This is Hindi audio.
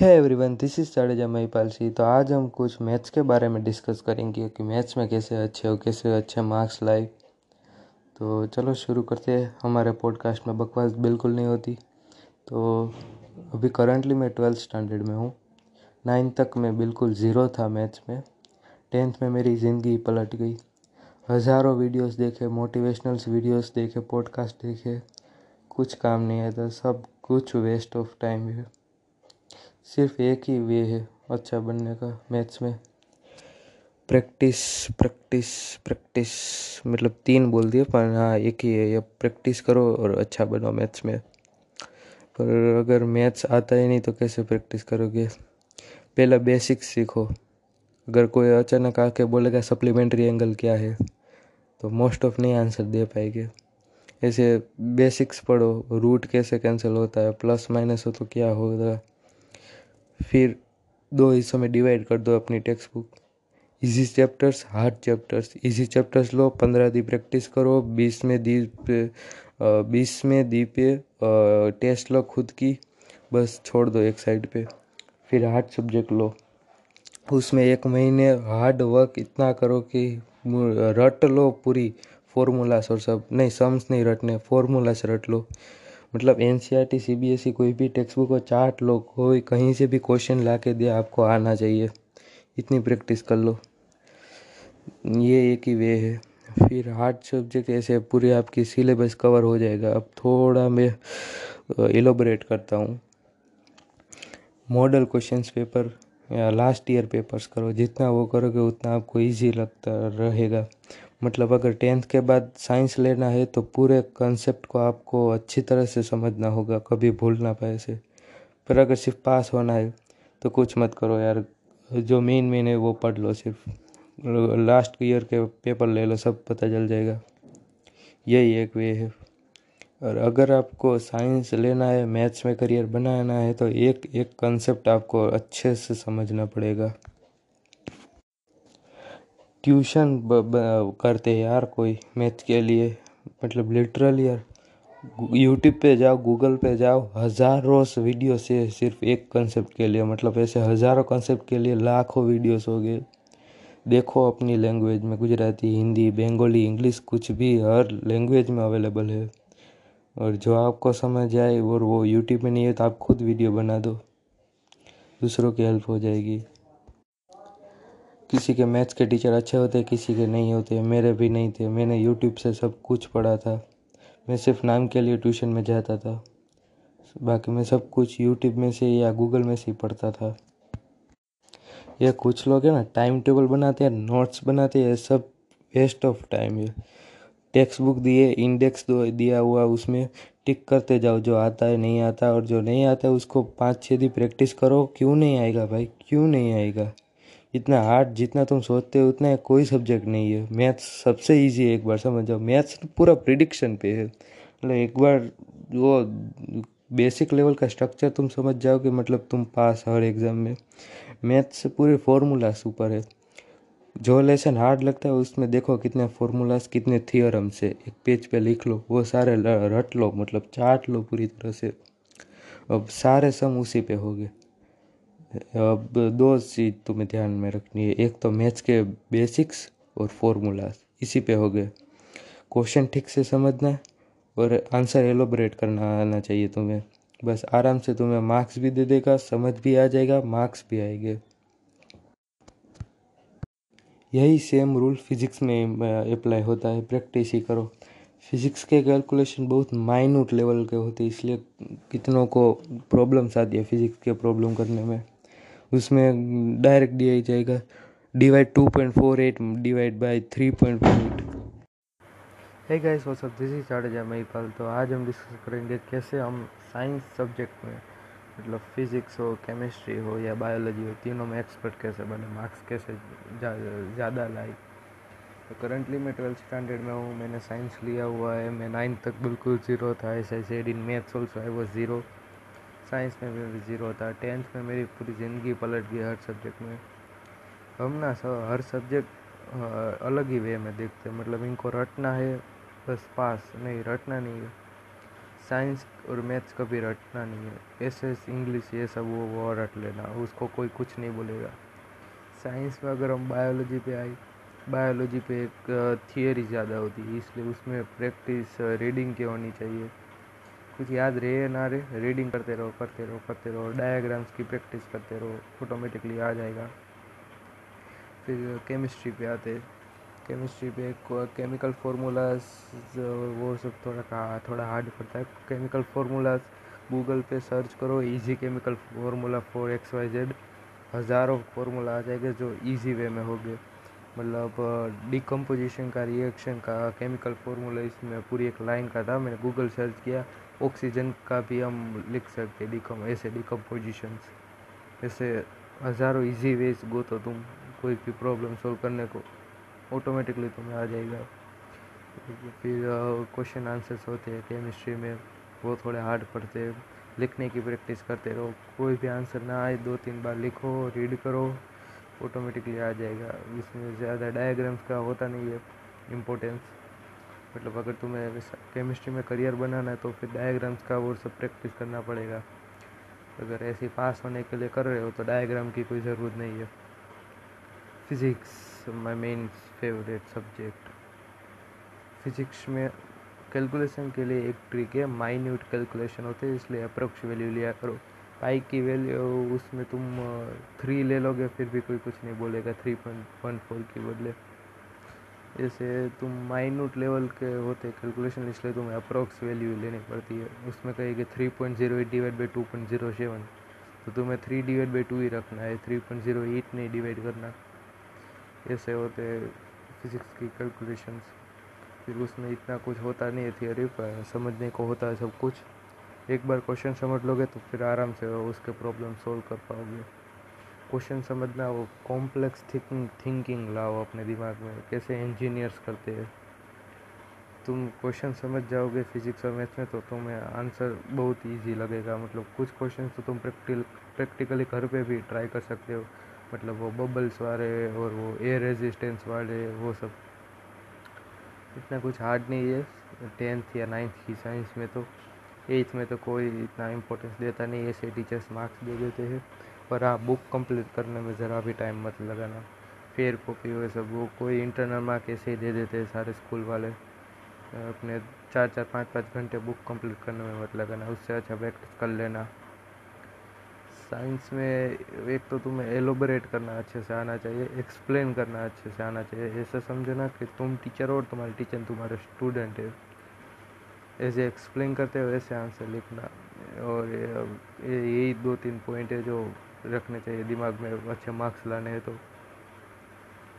है everyone this is Jadeja Mahipal Singh तो आज हम कुछ मैथ्स के बारे में डिस्कस करेंगे कि मैथ्स में कैसे अच्छे हो, कैसे अच्छे मार्क्स लाए। तो चलो शुरू करते हैं। हमारे पॉडकास्ट में बकवास बिल्कुल नहीं होती। तो अभी करंटली मैं ट्वेल्थ स्टैंडर्ड में हूँ। नाइन्थ तक मैं बिल्कुल ज़ीरो था मैथ्स में। टेंथ में मेरी ज़िंदगी पलट गई। हज़ारों वीडियोस देखे मोटिवेशनल्स वीडियोस देखे पॉडकास्ट देखे। कुछ काम नहीं आया था, सब कुछ वेस्ट ऑफ़ टाइम है। सिर्फ़ एक ही वे है अच्छा बनने का मैथ्स में। प्रैक्टिस प्रैक्टिस प्रैक्टिस मतलब तीन बोल दिए, पर हाँ एक ही है। ये प्रैक्टिस करो और अच्छा बनो मैथ्स में। पर अगर मैथ्स आता ही नहीं तो कैसे प्रैक्टिस करोगे? पहला बेसिक्स सीखो। अगर कोई अचानक आके बोलेगा सप्लीमेंट्री एंगल क्या है? तो मोस्ट ऑफ़ नहीं आंसर दे पाएँगे। ऐसे बेसिक्स पढ़ो। रूट कैसे कैंसिल होता है? प्लस माइनस हो तो क्या होगा? फिर दो हिस्सों में डिवाइड कर दो अपनी textbook easy chapters hard chapters easy chapters लो, पंद्रह दी प्रैक्टिस करो, बीस में दी बीस में दी पे टेस्ट लो खुद की, बस छोड़ दो एक साइड पे. फिर हार्ड सब्जेक्ट लो. उसमें एक महीने हार्ड वर्क इतना करो कि रट लो पूरी फॉर्मूलास और सब. नहीं सम्स नहीं रटने फॉर्मूलास रट लो. मतलब N C R T C B S E कोई भी टेक्स्ट बुक हो चार्ट लो, कोई कहीं से भी क्वेश्चन ला के दे, आपको आना चाहिए। इतनी प्रैक्टिस कर लो। ये एक ही वे है। फिर हार्ड सब्जेक्ट ऐसे पूरे आपकी सिलेबस कवर हो जाएगा। अब थोड़ा मैं एलोबरेट करता हूँ। मॉडल क्वेश्चंस पेपर या लास्ट ईयर पेपर्स करो। जितना वो करोगे, उतना आपको इजी लगता रहेगा। मतलब अगर टेंथ के बाद साइंस लेना है तो पूरे कंसेप्ट को आपको अच्छी तरह से समझना होगा, कभी भूल ना पाए से पर अगर सिर्फ़ पास होना है तो कुछ मत करो यार। जो मेन मेन है वो पढ़ लो सिर्फ़। लास्ट ईयर के पेपर ले लो, सब पता चल जाएगा। यही एक वे है। और अगर आपको साइंस लेना है मैथ्स में करियर बनाना है तो एक एक कंसेप्ट आपको अच्छे से समझना पड़ेगा। ट्यूशन करते हैं यार कोई मैथ के लिए। मतलब लिटरली यार यूट्यूब पे जाओ गूगल पे जाओ, हज़ारों वीडियो से सिर्फ़ एक कंसेप्ट के लिए मतलब ऐसे हज़ारों कंसेप्ट के लिए लाखों वीडियोस हो गए। देखो अपनी लैंग्वेज में गुजराती, हिंदी बंगाली इंग्लिश कुछ भी, हर लैंग्वेज में अवेलेबल है। और जो आपको समझ आए और वो यूट्यूब में नहीं है तो आप खुद वीडियो बना दो। दूसरों की हेल्प हो जाएगी। किसी के मैथ्स के टीचर अच्छे होते, किसी के नहीं होते, मेरे भी नहीं थे। मैंने यूट्यूब से सब कुछ पढ़ा था। मैं सिर्फ़ नाम के लिए ट्यूशन में जाता था। बाकी मैं सब कुछ यूट्यूब में से या गूगल में से ही पढ़ता था। ये कुछ लोग हैं ना टाइम टेबल बनाते हैं नोट्स बनाते हैं, सब वेस्ट ऑफ़ टाइम है। टेक्स्ट बुक दिए इंडेक्स दिया हुआ उसमें टिक करते जाओ, जो आता है, नहीं आता, और जो नहीं आता है, उसको पाँच छः दिन प्रैक्टिस करो। क्यों नहीं आएगा भाई? क्यों नहीं आएगा? इतना हार्ड जितना तुम सोचते हो, उतना कोई सब्जेक्ट नहीं है। मैथ्स सबसे इजी है, एक बार समझ जाओ। मैथ्स पूरा प्रिडिक्शन पे है। मतलब एक बार वो बेसिक लेवल का स्ट्रक्चर तुम समझ जाओ कि मतलब तुम पास हर एग्ज़ाम में। मैथ्स से पूरे फॉर्मूलास ऊपर है। जो लेसन हार्ड लगता है, उसमें देखो कितने फॉर्मूलास कितने थियोरम से एक पेज पे लिख लो, वो सारे रट लो मतलब चाट लो पूरी तरह से। अब सारे सम उसी पे हो गए। अब दो चीज़ तुम्हें ध्यान में रखनी है। एक तो मैथ्स के बेसिक्स और फॉर्मूलाज इसी पे हो गए। क्वेश्चन ठीक से समझना और आंसर एलोबरेट करना आना चाहिए तुम्हें। बस आराम से तुम्हें मार्क्स भी दे देगा, समझ भी आ जाएगा, मार्क्स भी आएँगे। यही सेम रूल फिजिक्स में अप्लाई होता है। प्रैक्टिस ही करो। फिजिक्स के कैलकुलेशन बहुत माइन्यूट लेवल के होते हैं, इसलिए कितनों को प्रॉब्लम्स आती है फिजिक्स के प्रॉब्लम करने में। उसमें डायरेक्ट दिया जाएगा। Divide two point four eight divide by three point four eight है गाइस वो सब दिस इज़ जाडेजा महिपाल तो आज हम डिस्कस करेंगे कैसे हम साइंस सब्जेक्ट में मतलब फिज़िक्स हो केमिस्ट्री हो या बायोलॉजी हो, तीनों में एक्सपर्ट कैसे बने मार्क्स कैसे ज़्यादा लाए। तो करंटली मैं ट्वेल्थ स्टैंडर्ड में हूँ, मैंने साइंस लिया हुआ है, मैं नाइन्थ तक बिल्कुल ज़ीरो था ऐसे ऐसे in maths also I was zero science में भी ज़ीरो था, टेंथ में मेरी पूरी ज़िंदगी पलट गई हर सब्जेक्ट में। हम ना सब हर सब्जेक्ट अलग ही वे में देखते मतलब इनको रटना है, बस पास, नहीं, रटना नहीं है। साइंस और मैथ्स कभी रटना नहीं है। ऐसे इंग्लिश, ये सब वो वो रट लेना, उसको कोई कुछ नहीं बोलेगा। साइंस में अगर हम बायोलॉजी पे आए बायोलॉजी पे एक थियरी ज़्यादा होती है, इसलिए उसमें प्रैक्टिस रीडिंग की होनी चाहिए। कुछ याद रहे ना रहे रीडिंग करते रहो करते रहो करते रहो डायग्राम्स की प्रैक्टिस करते रहो ऑटोमेटिकली आ जाएगा। फिर केमिस्ट्री पे आते केमिस्ट्री पे केमिकल फार्मूलाज वो सब थोड़ा का, थोड़ा हार्ड पड़ता है। केमिकल फार्मूलाज गूगल पे सर्च करो easy chemical formula for X Y Z हज़ारों फार्मूला आ जाएँगे जो इजी वे में होंगे। मतलब डिकम्पोजिशन का रिएक्शन का केमिकल फार्मूला इसमें पूरी एक लाइन का था, मैंने गूगल सर्च किया। ऑक्सीजन का भी हम लिख सकते डिकम ऐसे डिकम्पोजिशंस ऐसे हज़ारों इजी वेज गो तो तुम कोई भी प्रॉब्लम सॉल्व करने को ऑटोमेटिकली तुम्हें आ जाएगा। फिर क्वेश्चन आंसर्स होते हैं केमिस्ट्री में वो थोड़े हार्ड पड़ते हैं, लिखने की प्रैक्टिस करते रहो। कोई भी आंसर ना आए, दो तीन बार लिखो रीड करो ऑटोमेटिकली आ जाएगा। इसमें ज़्यादा डायग्राम्स का होता नहीं है इम्पोर्टेंस मतलब अगर तुम्हें केमिस्ट्री में करियर बनाना है तो फिर डायग्राम्स का वो सब प्रैक्टिस करना पड़ेगा। अगर ऐसे पास होने के लिए कर रहे हो तो डायग्राम की कोई ज़रूरत नहीं है। Physics my main favourite subject physics में कैलकुलेशन के लिए एक ट्रिक है माइन्यूट कैलकुलेशन होते हैं, इसलिए अप्रोक्स वैल्यू लिया करो। पाई की वैल्यू उसमें तुम थ्री ले लोगे, फिर भी कोई कुछ नहीं बोलेगा थ्री पॉइंट वन फोर की बदले। जैसे तुम माइन्यूट लेवल के होते कैलकुलेशन इसलिए तुम्हें अप्रोक्स वैल्यू लेनी पड़ती है। उसमें कहेगी three point zero eight divide by two point zero seven तो तुम्हें थ्री डिवाइड बाई टू ही रखना है थ्री पॉइंट ज़ीरो एट नहीं डिवाइड करना। ऐसे होते फिज़िक्स की कैलकुलेशंस फिर उसमें इतना कुछ होता नहीं है थियोरी पर समझने को होता है सब कुछ। एक बार क्वेश्चन समझ लोगे तो फिर आराम से उसके प्रॉब्लम सॉल्व कर पाओगे। क्वेश्चन समझना वो कॉम्प्लेक्स थिंकिंग थिंकिंग लाओ अपने दिमाग में, कैसे इंजीनियर्स करते हैं। तुम क्वेश्चन समझ जाओगे फिजिक्स और मैथ्स में तो तुम्हें आंसर बहुत इजी लगेगा। मतलब कुछ क्वेश्चन तो तुम प्रैक्टिकल प्रैक्टिकली घर पे भी ट्राई कर सकते हो। मतलब वो बबल्स वाले और वो एयर रेजिस्टेंस वाले, वो सब। इतना कुछ हार्ड नहीं है। टेंथ या नाइन्थ की साइंस में तो एट्थ में तो कोई इतना इम्पोर्टेंस देता नहीं ऐसे टीचर्स मार्क्स दे देते हैं। पर हाँ बुक कंप्लीट करने में ज़रा भी टाइम मत लगाना। फेयर कॉपी वो सब, वो कोई इंटरनल मार्क ऐसे ही दे देते हैं सारे स्कूल वाले। अपने चार चार, पाँच पाँच घंटे बुक कंप्लीट करने में मत लगाना, उससे अच्छा प्रैक्टिस कर लेना। साइंस में एक तो तुम्हें एलोबरेट करना अच्छे से आना चाहिए एक्सप्लेन करना अच्छे से आना चाहिए। ऐसा समझना कि तुम टीचर और तुम्हारे टीचर तुम्हारे स्टूडेंट है। ऐसे एक्सप्लेन करते हो वैसे आंसर लिखना। और यही दो तीन पॉइंट है जो रखने चाहिए दिमाग में अच्छे मार्क्स लाने हैं तो।